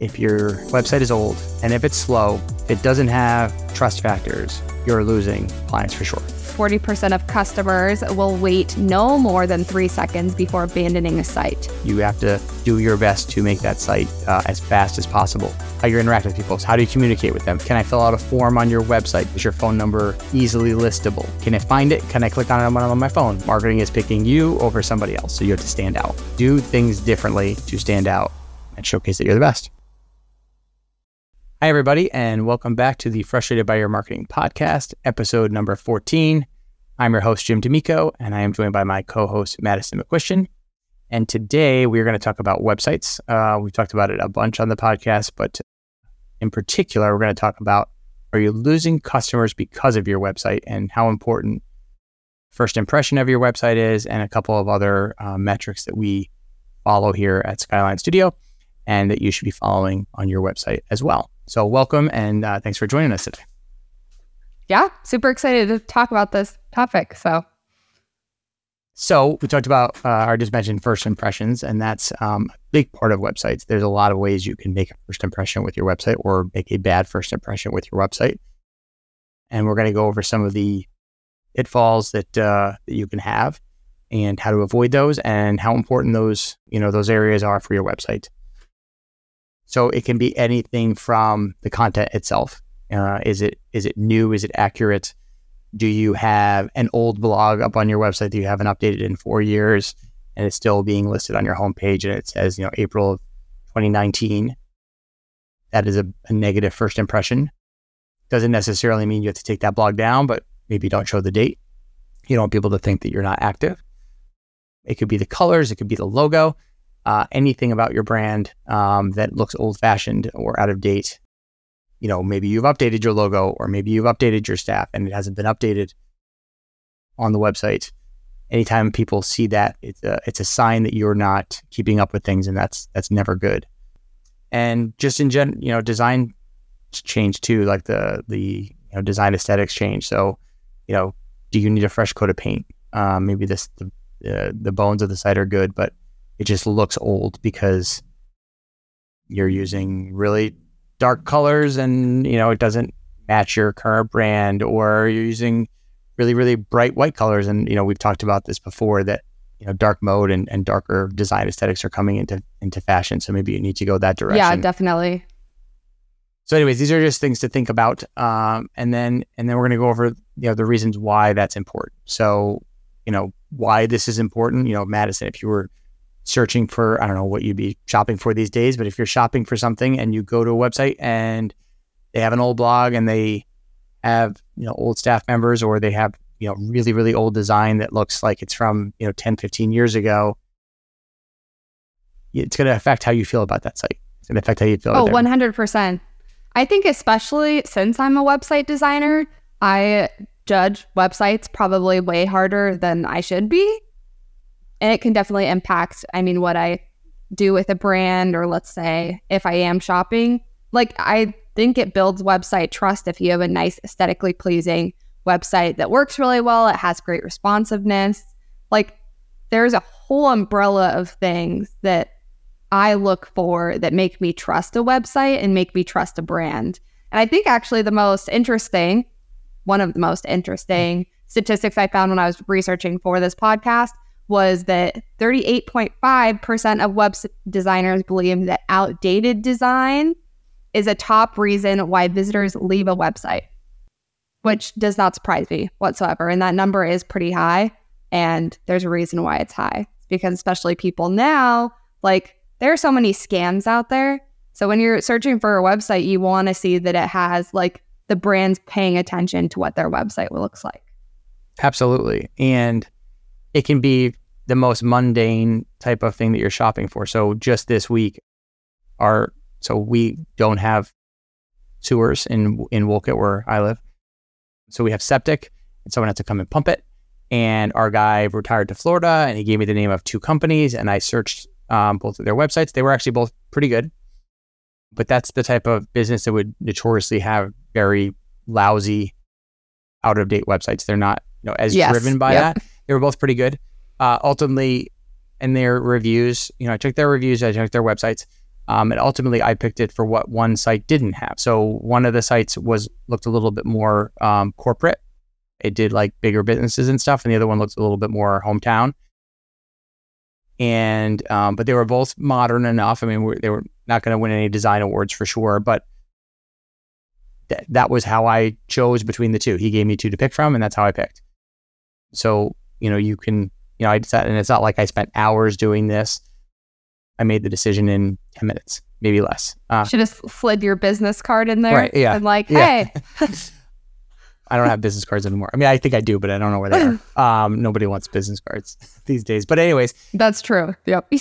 if your website is old and if it's slow, if it doesn't have trust factors, you're losing clients for sure. 40% of customers will wait no more than three seconds before abandoning a site. You have to do your best to make that site uh, as fast as possible. How you interact with people, how do you communicate with them? Can I fill out a form on your website? Is your phone number easily listable? Can I find it? Can I click on it on my phone? Marketing is picking you over somebody else, so you have to stand out. Do things differently to stand out and showcase that you're the best. Hi, everybody, and welcome back to the Frustrated by Your Marketing podcast, episode number 14. I'm your host, Jim D'Amico, and I am joined by my co host, Madison McQuistion. And today we're going to talk about websites. Uh, we've talked about it a bunch on the podcast, but in particular, we're going to talk about are you losing customers because of your website and how important first impression of your website is, and a couple of other uh, metrics that we follow here at Skyline Studio and that you should be following on your website as well. So, welcome and uh, thanks for joining us today. Yeah, super excited to talk about this topic. So, so we talked about uh, I just mentioned first impressions, and that's um, a big part of websites. There's a lot of ways you can make a first impression with your website, or make a bad first impression with your website. And we're going to go over some of the pitfalls that uh, that you can have, and how to avoid those, and how important those you know those areas are for your website. So it can be anything from the content itself. Uh, is it is it new? Is it accurate? Do you have an old blog up on your website that you haven't updated in four years and it's still being listed on your homepage and it says, you know, April of 2019? That is a, a negative first impression. Doesn't necessarily mean you have to take that blog down, but maybe don't show the date. You don't want people to think that you're not active. It could be the colors, it could be the logo uh, anything about your brand um, that looks old fashioned or out of date. You know, maybe you've updated your logo or maybe you've updated your staff and it hasn't been updated on the website. Anytime people see that, it's a, it's a sign that you're not keeping up with things and that's that's never good. And just in gen, you know, design change too, like the the you know, design aesthetics change. So, you know, do you need a fresh coat of paint? Um, maybe this the, the the bones of the site are good, but it just looks old because you're using really dark colors and you know it doesn't match your current brand or you're using really really bright white colors. And you know we've talked about this before that you know dark mode and, and darker design aesthetics are coming into into fashion. So maybe you need to go that direction. yeah definitely. So anyways these are just things to think about. Um, and then and then we're going to go over you know the reasons why that's important. So you know why this is important. You know madison if you were searching for, I don't know what you'd be shopping for these days, but if you're shopping for something and you go to a website and they have an old blog and they have, you know, old staff members or they have, you know, really, really old design that looks like it's from, you know, 10, 15 years ago, it's going to affect how you feel about that site. It's going to affect how you feel. Oh, 100%. I think especially since I'm a website designer, I judge websites probably way harder than I should be and it can definitely impact i mean what i do with a brand or let's say if i am shopping. Like i think it builds website trust if you have a nice aesthetically pleasing website that works really well it has great responsiveness. Like there's a whole umbrella of things that i look for that make me trust a website and make me trust a brand. And i think actually the most interesting one of the most interesting statistics i found when i was researching for this podcast was that 38.5% of web designers believe that outdated design is a top reason why visitors leave a website, which does not surprise me whatsoever. And that number is pretty high. And there's a reason why it's high. It's because, especially people now, like there are so many scams out there. So when you're searching for a website, you want to see that it has like the brands paying attention to what their website looks like. Absolutely. And it can be the most mundane type of thing that you're shopping for. So just this week, our so we don't have sewers in in Wolcott where I live. So we have septic, and someone had to come and pump it. And our guy retired to Florida, and he gave me the name of two companies, and I searched um, both of their websites. They were actually both pretty good, but that's the type of business that would notoriously have very lousy, out of date websites. They're not you know as yes. driven by yep. that. They were both pretty good uh, ultimately in their reviews, you know, I checked their reviews, I checked their websites. Um, and ultimately, I picked it for what one site didn't have. So one of the sites was looked a little bit more um, corporate. It did like bigger businesses and stuff, and the other one looked a little bit more hometown. And um, but they were both modern enough. I mean, they were not going to win any design awards for sure, but th- that was how I chose between the two. He gave me two to pick from, and that's how I picked. So you know, you can you know, I decided, and it's not like I spent hours doing this. I made the decision in 10 minutes, maybe less. Uh, Should have slid your business card in there. Right. Yeah. And like, yeah. hey. I don't have business cards anymore. I mean, I think I do, but I don't know where they are. Um, nobody wants business cards these days. But anyways, that's true. Yep.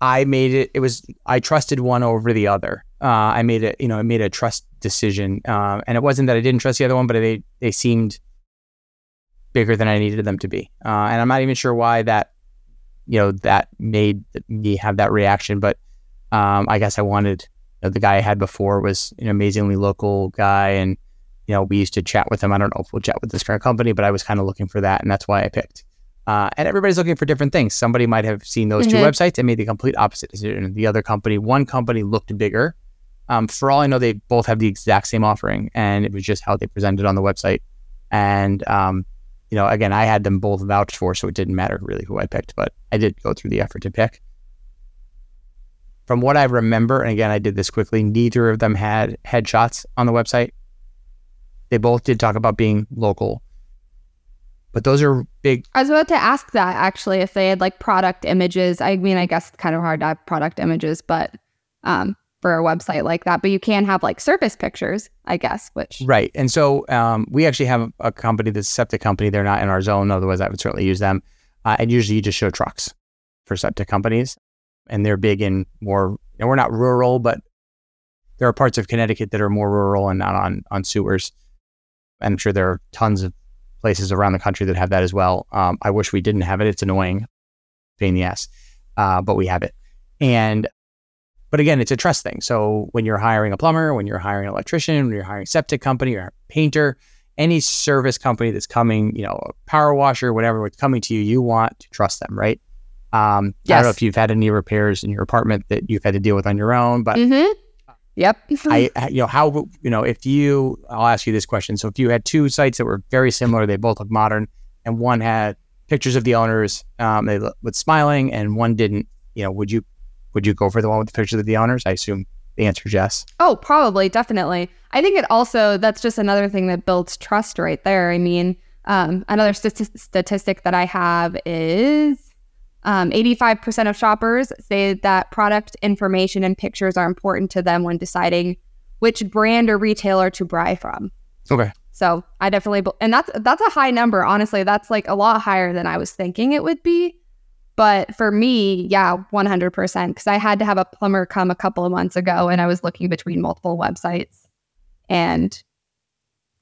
I made it. It was I trusted one over the other. Uh, I made it. You know, I made a trust decision, uh, and it wasn't that I didn't trust the other one, but they they seemed bigger than I needed them to be. Uh, and I'm not even sure why that, you know, that made me have that reaction. But um, I guess I wanted you know, the guy I had before was an amazingly local guy, and you know, we used to chat with him. I don't know if we'll chat with this current company, but I was kind of looking for that, and that's why I picked. Uh, and everybody's looking for different things. Somebody might have seen those mm-hmm. two websites and made the complete opposite decision. The other company, one company looked bigger. Um, for all I know, they both have the exact same offering, and it was just how they presented on the website. And um, you know, again, I had them both vouched for, so it didn't matter really who I picked, but I did go through the effort to pick. From what I remember, and again, I did this quickly, neither of them had headshots on the website. They both did talk about being local, but those are big. I was about to ask that actually, if they had like product images. I mean, I guess it's kind of hard to have product images, but um, for a website like that, but you can have like service pictures, I guess, which. Right. And so um, we actually have a company that's a septic company. They're not in our zone. Otherwise, I would certainly use them. Uh, and usually you just show trucks for septic companies. And they're big in more, and we're not rural, but there are parts of Connecticut that are more rural and not on, on sewers. And I'm sure there are tons of places around the country that have that as well. Um, I wish we didn't have it. It's annoying, pain in the ass, uh, but we have it. And but again, it's a trust thing. So when you're hiring a plumber, when you're hiring an electrician, when you're hiring a septic company or a painter, any service company that's coming, you know, a power washer, whatever, it's coming to you, you want to trust them, right? Um, yes. I don't know if you've had any repairs in your apartment that you've had to deal with on your own, but mm-hmm. yep. I, you know, how, you know, if you, I'll ask you this question. So if you had two sites that were very similar, they both look modern, and one had pictures of the owners, um, they looked smiling, and one didn't, you know, would you would you go for the one with the pictures of the honors? I assume the answer is yes. Oh, probably, definitely. I think it also that's just another thing that builds trust right there. I mean, um, another st- statistic that I have is um, 85% of shoppers say that product information and pictures are important to them when deciding which brand or retailer to buy from. Okay. So I definitely, and that's that's a high number. Honestly, that's like a lot higher than I was thinking it would be. But for me, yeah, 100%. Because I had to have a plumber come a couple of months ago and I was looking between multiple websites. And,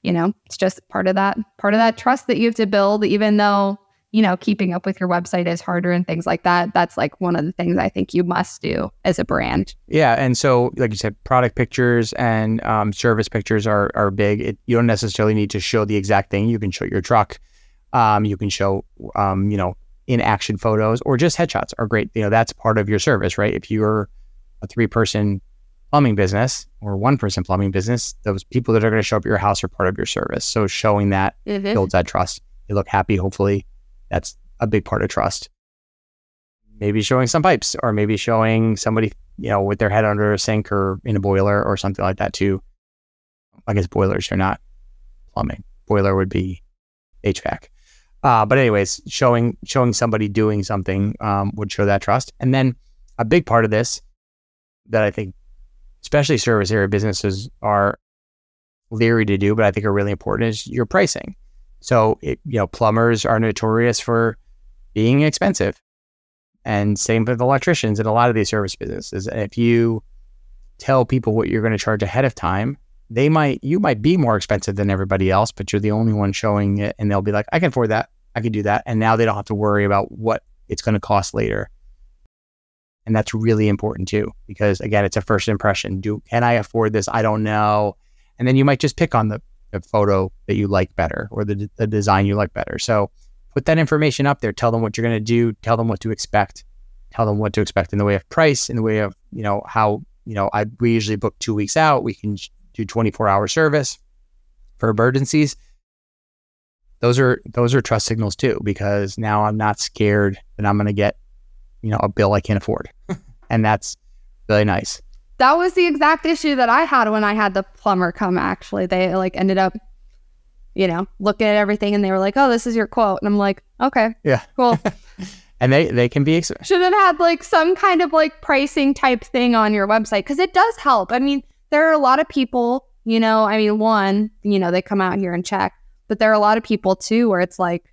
you know, it's just part of that, part of that trust that you have to build, even though, you know, keeping up with your website is harder and things like that. That's like one of the things I think you must do as a brand. Yeah. And so, like you said, product pictures and um, service pictures are, are big. It, you don't necessarily need to show the exact thing. You can show your truck. Um, you can show, um, you know, in action photos or just headshots are great. You know, that's part of your service, right? If you're a three person plumbing business or one person plumbing business, those people that are going to show up at your house are part of your service. So showing that mm-hmm. builds that trust. You look happy, hopefully. That's a big part of trust. Maybe showing some pipes or maybe showing somebody, you know, with their head under a sink or in a boiler or something like that too. I guess boilers are not plumbing. Boiler would be HVAC. Uh, but anyways, showing showing somebody doing something um, would show that trust. And then a big part of this that I think, especially service area businesses are leery to do, but I think are really important is your pricing. So it, you know, plumbers are notorious for being expensive, and same with electricians and a lot of these service businesses. And if you tell people what you're going to charge ahead of time, they might you might be more expensive than everybody else, but you're the only one showing it, and they'll be like, I can afford that. I can do that. And now they don't have to worry about what it's going to cost later. And that's really important too, because again, it's a first impression. Do can I afford this? I don't know. And then you might just pick on the, the photo that you like better or the, the design you like better. So put that information up there. Tell them what you're going to do. Tell them what to expect. Tell them what to expect in the way of price, in the way of you know how you know, I we usually book two weeks out. We can do 24 hour service for emergencies. Those are those are trust signals too, because now I'm not scared that I'm going to get, you know, a bill I can't afford, and that's really nice. That was the exact issue that I had when I had the plumber come. Actually, they like ended up, you know, looking at everything and they were like, "Oh, this is your quote," and I'm like, "Okay, Yeah. cool." And they they can be ex- Should have had like some kind of like pricing type thing on your website because it does help. I mean, there are a lot of people, you know, I mean, one, you know, they come out here and check, but there are a lot of people too where it's like,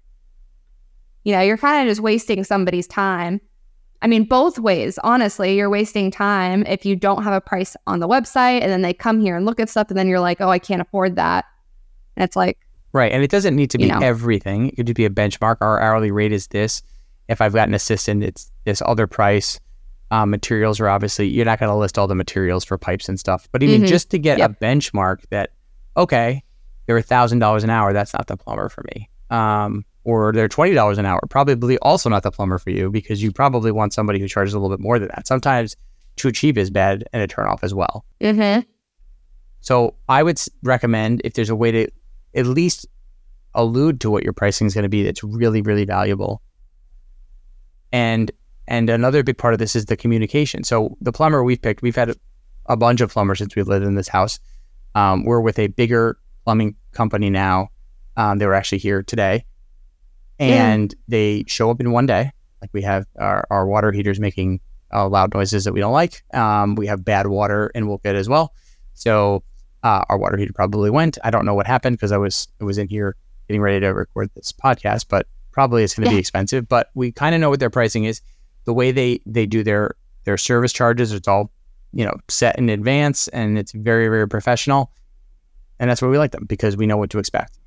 you know, you're kind of just wasting somebody's time. I mean, both ways, honestly, you're wasting time if you don't have a price on the website and then they come here and look at stuff and then you're like, oh, I can't afford that. And it's like, right, and it doesn't need to be You know. everything. It could just be a benchmark. Our hourly rate is this. If I've got an assistant, it's this other price. Um, materials are obviously you're not going to list all the materials for pipes and stuff, but even Mhm. just to get Yep. a benchmark that okay, they're a thousand dollars an hour. That's not the plumber for me. Um, or they're twenty dollars an hour. Probably also not the plumber for you because you probably want somebody who charges a little bit more than that. Sometimes too cheap is bad and a turnoff as well. mm-hmm. So I would recommend if there's a way to at least allude to what your pricing is going to be that's really really valuable. And and another big part of this is the communication. So the plumber we've picked, we've had a, a bunch of plumbers since we've lived in this house. Um, we're with a bigger plumbing company now. Um, they were actually here today, and they show up in one day. Like we have our, our water heaters making uh, loud noises that we don't like. Um, we have bad water and we'll Wolcott as well. So uh, our water heater probably went. I don't know what happened because I was I was in here getting ready to record this podcast, but probably it's going to be expensive. But we kind of know what their pricing is. The way they they do their their service charges, it's all you know set in advance, and it's very very professional. And that's why we like them because we know what to expect.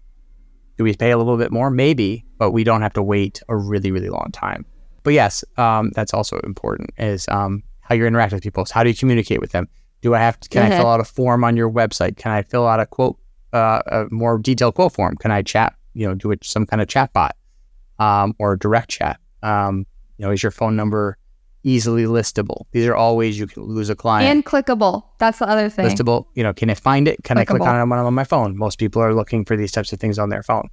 Do we pay a little bit more? Maybe, but we don't have to wait a really really long time. But yes, um, that's also important is um, how you interact with people. So how do you communicate with them? Do I have to, can I Mhm. fill out a form on your website? Can I fill out a quote, uh, a more detailed quote form? Can I chat, you know, do it some kind of chat bot um, or direct chat? Um, you know, is your phone number easily listable? These are all ways you can lose a client. and clickable. That's the other thing. listable, you know, can I find it? Can I click on it when I'm on my phone? Most people are looking for these types of things on their phone.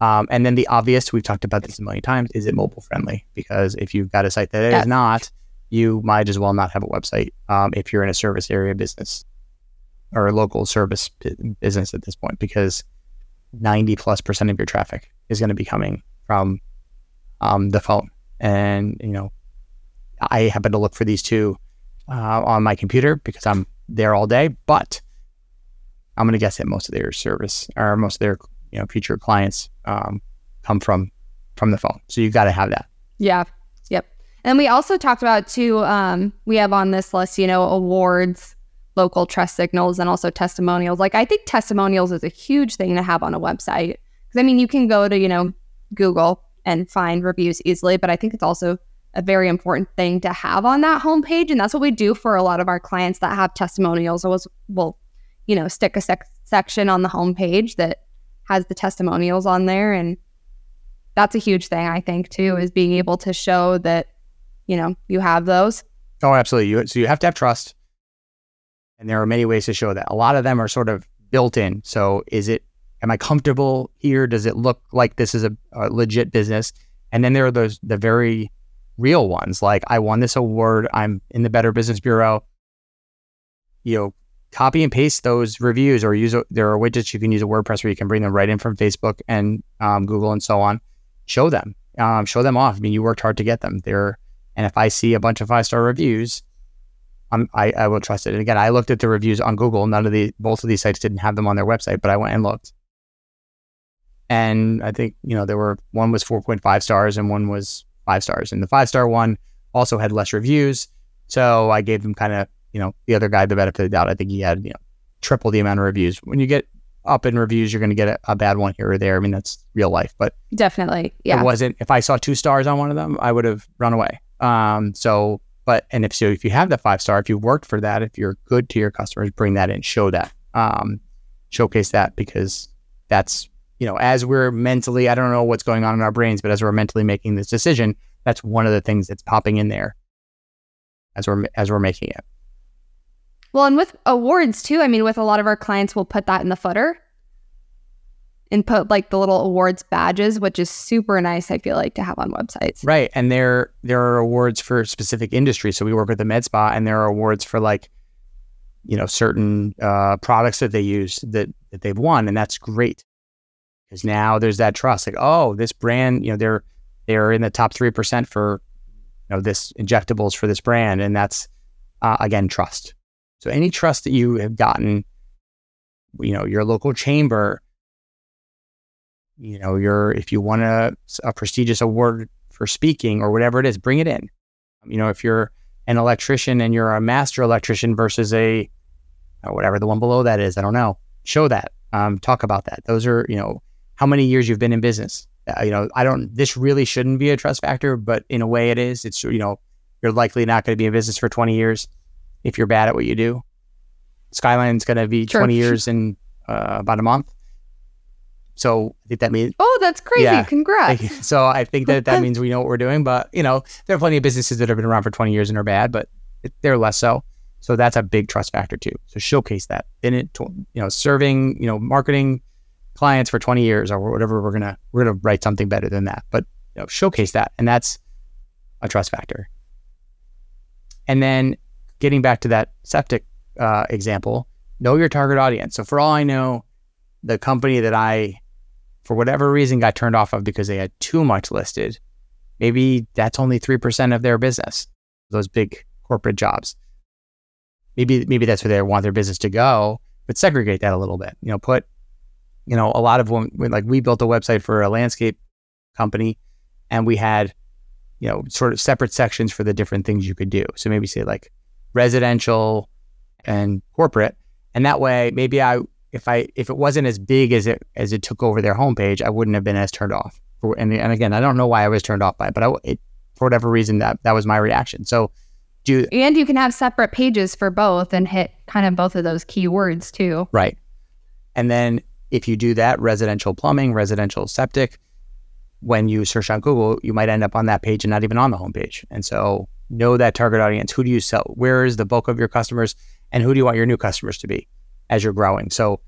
Um, and then the obvious, we've talked about this a million times, is it mobile friendly? Because if you've got a site that is Yes. not, you might as well not have a website um, if you're in a service area business or a local service bu- business at this point, because 90 plus percent of your traffic is going to be coming from um, the phone. And, you know, I happen to look for these two uh, on my computer because I'm there all day, but I'm going to guess that most of their service or most of their you know future clients um, come from from the phone. So you've got to have that. Yeah. Yep. And we also talked about too, um, we have on this list, you know, awards, local trust signals, and also testimonials. Like I think testimonials is a huge thing to have on a website. Because I mean you can go to, you know, Google and find reviews easily, but I think it's also a very important thing to have on that homepage. And that's what we do for a lot of our clients that have testimonials. Was we'll, you know, stick a sec- section on the homepage that has the testimonials on there and that's a huge thing I think too is being able to show that you know you have those. Oh, absolutely. You, so you have to have trust, and there are many ways to show that. A lot of them are sort of built in. So is it? Am I comfortable here? Does it look like this is a, a legit business? And then there are those the very real ones, like I won this award. I'm in the Better Business Bureau. You know, copy and paste those reviews, or use a, there are widgets you can use a WordPress where you can bring them right in from Facebook and um, Google and so on. Show them, um, show them off. I mean, you worked hard to get them. They're and if I see a bunch of five star reviews, I'm, I, I will trust it. And again, I looked at the reviews on Google. None of the, both of these sites didn't have them on their website, but I went and looked. And I think, you know, there were, one was 4.5 stars and one was five stars. And the five star one also had less reviews. So I gave them kind of, you know, the other guy the benefit of the doubt. I think he had, you know, triple the amount of reviews. When you get up in reviews, you're going to get a, a bad one here or there. I mean, that's real life, but Definitely. Yeah. it wasn't. If I saw two stars on one of them, I would have run away. Um. So, but and if so, if you have the five star, if you worked for that, if you're good to your customers, bring that in, show that, um, showcase that because that's you know as we're mentally, I don't know what's going on in our brains, but as we're mentally making this decision, that's one of the things that's popping in there as we're as we're making it. Well, and with awards too, I mean, with a lot of our clients, we'll put that in the footer and put like the little awards badges, which is super nice. I feel like to have on websites. Right, and there there are awards for specific industries. So we work with the med spa, and there are awards for like, you know, certain uh, products that they use that that they've won, and that's great because now there's that trust. Like, oh, this brand, you know, they're they're in the top three percent for you know this injectables for this brand, and that's uh, again trust. So any trust that you have gotten, you know, your local chamber you know, your if you want a, a prestigious award for speaking or whatever it is, bring it in. You know, if you're an electrician and you're a master electrician versus a whatever the one below that is, I don't know. Show that. Um, talk about that. Those are you know how many years you've been in business. Uh, you know, I don't. This really shouldn't be a trust factor, but in a way, it is. It's you know, you're likely not going to be in business for 20 years if you're bad at what you do. Skyline's going to be sure. 20 years in uh, about a month. So I think that means oh, that's crazy! Yeah, Congrats. So I think that that means we know what we're doing. But you know, there are plenty of businesses that have been around for 20 years and are bad, but they're less so. So that's a big trust factor too. So showcase that in it, you know, serving, you know, marketing clients for 20 years or whatever. We're gonna we're gonna write something better than that, but you know, showcase that, and that's a trust factor. And then getting back to that septic uh, example, know your target audience. So for all I know, the company that I for whatever reason got turned off of because they had too much listed, maybe that's only 3% of their business, those big corporate jobs. Maybe maybe that's where they want their business to go, but segregate that a little bit. You know, put you know, a lot of when, when like we built a website for a landscape company and we had you know, sort of separate sections for the different things you could do. So maybe say like residential and corporate. And that way, maybe I if I if it wasn't as big as it as it took over their homepage, I wouldn't have been as turned off. And and again, I don't know why I was turned off by it, but I, it, for whatever reason that that was my reaction. So do and you can have separate pages for both and hit kind of both of those keywords too. Right. And then if you do that, residential plumbing, residential septic, when you search on Google, you might end up on that page and not even on the homepage. And so know that target audience. Who do you sell? Where is the bulk of your customers? And who do you want your new customers to be? as you're growing. So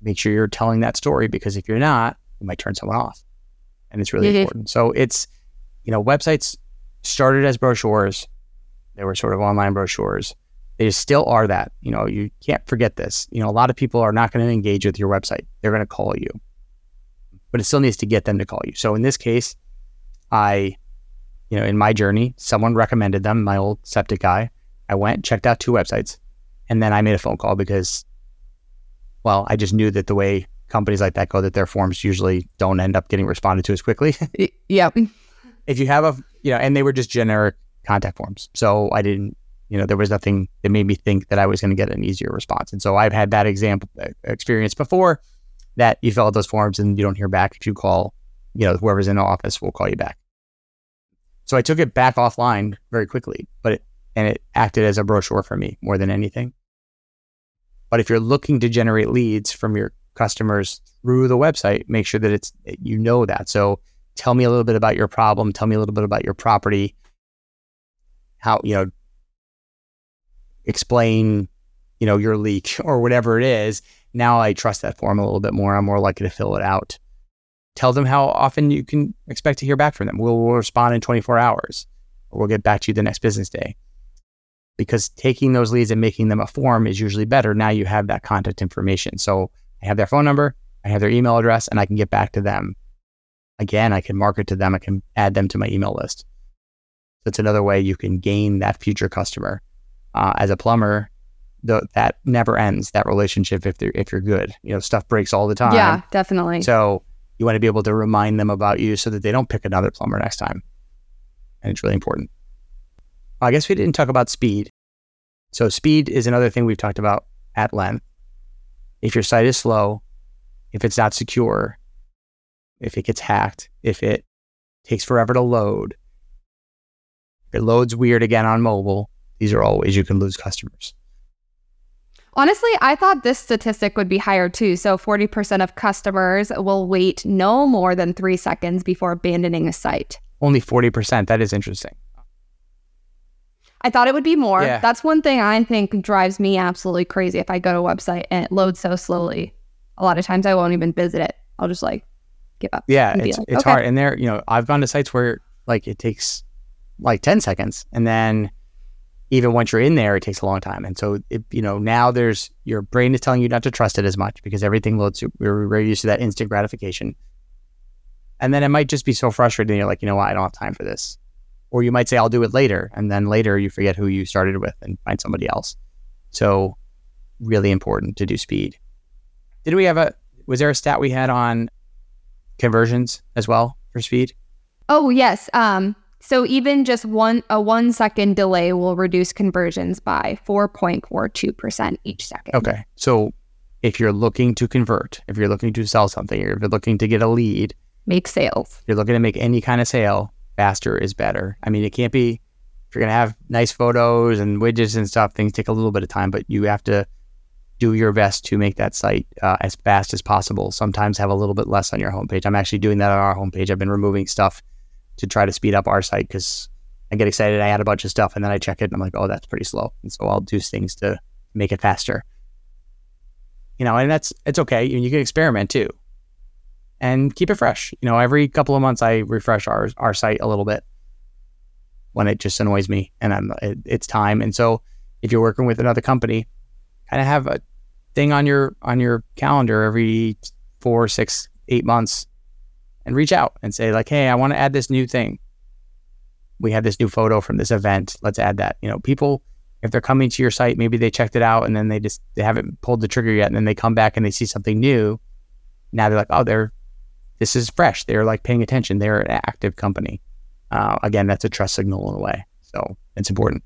make sure you're telling that story because if you're not, you might turn someone off. And it's really mm-hmm. important. So it's, you know, websites started as brochures. They were sort of online brochures. They still are that. You know, you can't forget this. You know, a lot of people are not going to engage with your website. They're going to call you. But it still needs to get them to call you. So in this case, I, you know, in my journey, someone recommended them, my old septic guy. I went, checked out two websites, and then I made a phone call because well, I just knew that the way companies like that go, that their forms usually don't end up getting responded to as quickly. yeah. If you have a, you know, and they were just generic contact forms. So I didn't, you know, there was nothing that made me think that I was going to get an easier response. And so I've had that example uh, experience before that you fill out those forms and you don't hear back. If you call, you know, whoever's in the office will call you back. So I took it back offline very quickly, but it, and it acted as a brochure for me more than anything. But if you're looking to generate leads from your customers through the website, make sure that it's you know that. So tell me a little bit about your problem. Tell me a little bit about your property. How you know explain you know your leak or whatever it is. Now I trust that form a little bit more. I'm more likely to fill it out. Tell them how often you can expect to hear back from them. We'll, we'll respond in 24 hours, or we'll get back to you the next business day because taking those leads and making them a form is usually better. Now you have that contact information. So I have their phone number, I have their email address, and I can get back to them. Again, I can market to them, I can add them to my email list. That's another way you can gain that future customer. Uh, as a plumber, the, that never ends. That relationship, if they're if you're good, you know, stuff breaks all the time. Yeah, definitely. So you want to be able to remind them about you so that they don't pick another plumber next time, and it's really important. I guess we didn't talk about speed. So speed is another thing we've talked about at length. If your site is slow, if it's not secure, if it gets hacked, if it takes forever to load, if it loads weird again on mobile, these are all ways you can lose customers. Honestly, I thought this statistic would be higher too. So 40% of customers will wait no more than three seconds before abandoning a site. Only 40%. That is interesting. I thought it would be more. Yeah. That's one thing I think drives me absolutely crazy if I go to a website and it loads so slowly. A lot of times I won't even visit it. I'll just like give up. Yeah, it's like, it's okay. hard. And there, you know, I've gone to sites where like it takes like 10 seconds and then even once you're in there it takes a long time. And so it, you know now there's your brain is telling you not to trust it as much because everything loads we're very used to that instant gratification. And then it might just be so frustrating you're like you know what? I don't have time for this. Or you might say i'll do it later. And then later you forget who you started with and find somebody else. So really important to do speed. Did we have a was there a stat we had on conversions as well for speed? Oh yes. Um, so even just one a one second delay will reduce conversions by four point four two percent each second. Okay. So if you're looking to convert, if you're looking to sell something, or if you're looking to get a lead, Make sales. if you're looking to make any kind of sale, faster is better. I mean, it can't be if you're gonna have nice photos and widgets and stuff, things take a little bit of time, but you have to do your best to make that site uh, as fast as possible. Sometimes have a little bit less on your homepage. I'm actually doing that on our homepage. I've been removing stuff to try to speed up our site because I get excited. I add a bunch of stuff and then I check it and I'm like, oh, that's pretty slow. And so I'll do things to make it faster. You know, and that's it's okay. You, you can experiment too, and keep it fresh. You know, every couple of months I refresh our our site a little bit when it just annoys me and I'm it, it's time. And so if you're working with another company, kind of have a thing on your on your calendar every four, six, eight months and reach out and say like, "Hey, I want to add this new thing. We have this new photo from this event. Let's add that." You know, people if they're coming to your site, maybe they checked it out and then they just they haven't pulled the trigger yet, and then they come back and they see something new. Now they're like, "Oh, they're this is fresh. They're like paying attention. They're an active company." Uh, again, that's a trust signal in a way, so it's important.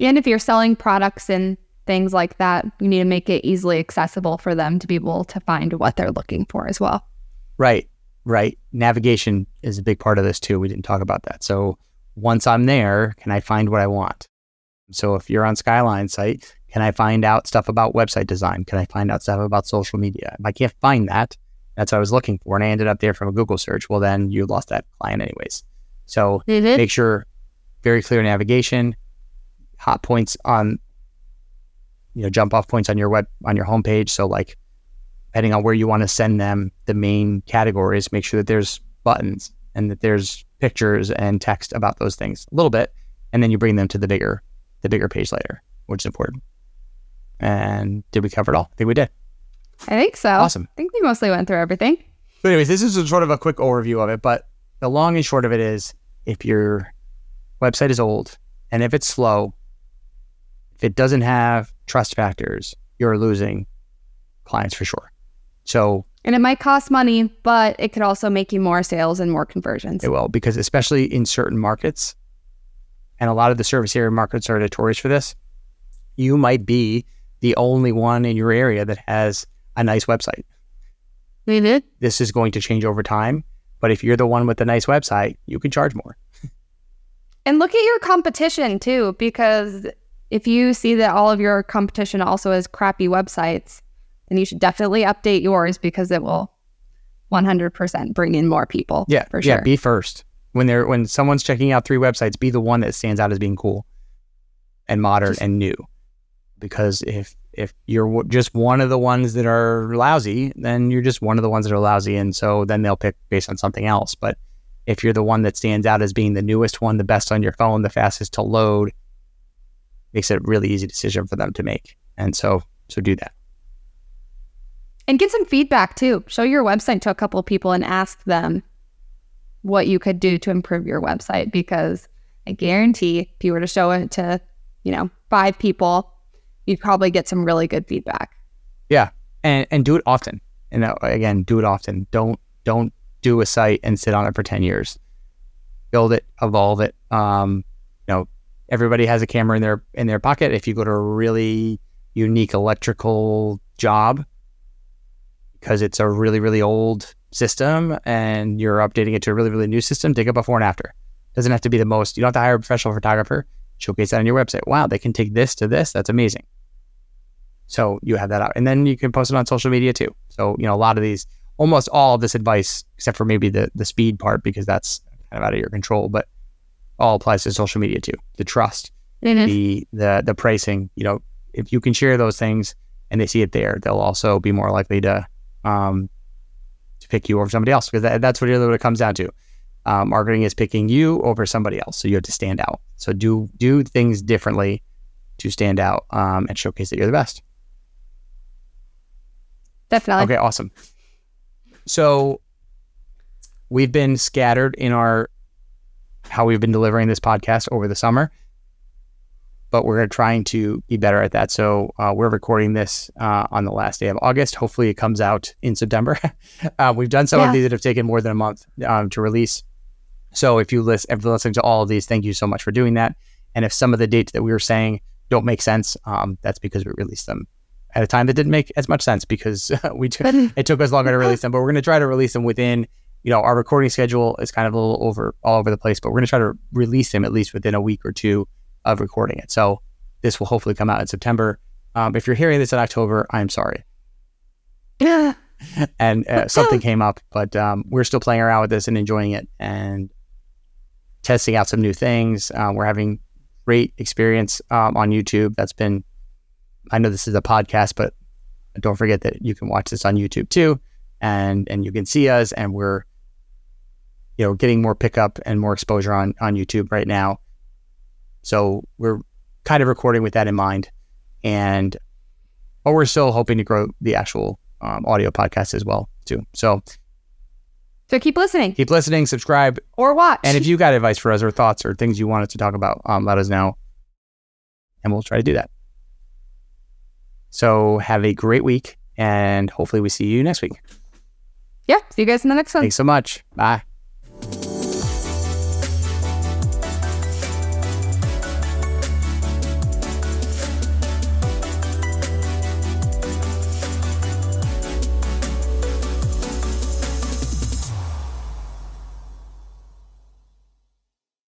And if you're selling products and things like that, you need to make it easily accessible for them to be able to find what they're looking for as well. Right, right. Navigation is a big part of this too. We didn't talk about that. So once I'm there, can I find what I want? So if you're on Skyline site, can I find out stuff about website design? Can I find out stuff about social media? If I can't find that, that's what I was looking for, and I ended up there from a Google search. Well, then you lost that client anyways. So make sure very clear navigation, hot points on, you know, jump off points on your web on your homepage. So like depending on where you want to send them, the main categories, make sure that there's buttons and that there's pictures and text about those things a little bit, and then you bring them to the bigger, the bigger page later, which is important. And did we cover it all? I think we did. I think so. Awesome. I think we mostly went through everything. So, anyways, this is a sort of a quick overview of it, but the long and short of it is if your website is old and if it's slow, if it doesn't have trust factors, you're losing clients for sure. So And it might cost money, but it could also make you more sales and more conversions. it will, because especially in certain markets, and a lot of the service area markets are notorious for this, you might be the only one in your area that has a nice website. Mhm. This is going to change over time. But if you're the one with the nice website, you can charge more. And look at your competition too, because if you see that all of your competition also has crappy websites, then you should definitely update yours because it will 100% bring in more people. Yeah, for sure. Yeah, be first. When they're when someone's checking out three websites, be the one that stands out as being cool and modern Just- and new. Because if if you're w- just one of the ones that are lousy, then you're just one of the ones that are lousy, and so then they'll pick based on something else. But if you're the one that stands out as being the newest one, the best on your phone, the fastest to load, makes it a really easy decision for them to make. And so so do that. And get some feedback too. Show your website to a couple of people and ask them what you could do to improve your website because I guarantee if you were to show it to, you know, five people, you'd probably get some really good feedback. Yeah, and and do it often. And again, do it often. Don't don't do a site and sit on it for ten years. Build it, evolve it. Um, you know, everybody has a camera in their in their pocket. If you go to a really unique electrical job because it's a really really old system and you're updating it to a really really new system, take a before and after. Doesn't have to be the most. You don't have to hire a professional photographer. Showcase that on your website. Wow, they can take this to this. That's amazing. So you have that out. And then you can post it on social media too. So, you know, a lot of these, almost all of this advice, except for maybe the the speed part, because that's kind of out of your control. But all applies to social media too. The trust, Mhm. the the the pricing. You know, if you can share those things and they see it there, they'll also be more likely to um, to pick you over somebody else because that, that's what really what it comes down to. Uh, marketing is picking you over somebody else, so you have to stand out. So do do things differently to stand out um, and showcase that you're the best. Definitely. Okay, awesome. So we've been scattered in our how we've been delivering this podcast over the summer, but we're trying to be better at that. So uh, we're recording this uh, on the last day of August. Hopefully, it comes out in September. uh, we've done some Yeah. of these that have taken more than a month um, to release. So if you listen, if you're listening to all of these, thank you so much for doing that. And if some of the dates that we were saying don't make sense, um, that's because we released them at a time that didn't make as much sense because we took it took us longer to release them, but we're going to try to release them within, you know, our recording schedule is kind of a little over all over the place, but we're going to try to release them at least within a week or two of recording it. So this will hopefully come out in September. Um, if you're hearing this in October, I'm sorry. Yeah. And uh, something came up, but um, we're still playing around with this and enjoying it and testing out some new things. Um, we're having great experience um, on YouTube. That's been, I know this is a podcast, but don't forget that you can watch this on YouTube too, and and you can see us, and we're, you know, getting more pickup and more exposure on on YouTube right now. So we're kind of recording with that in mind, and but we're still hoping to grow the actual um, audio podcast as well too. So So keep listening keep listening, subscribe, or watch. and if you got advice for us or thoughts or things you want us to talk about, um, let us know, and we'll try to do that. So have a great week, and hopefully we see you next week. yeah, see you guys in the next one. Thanks so much. Bye.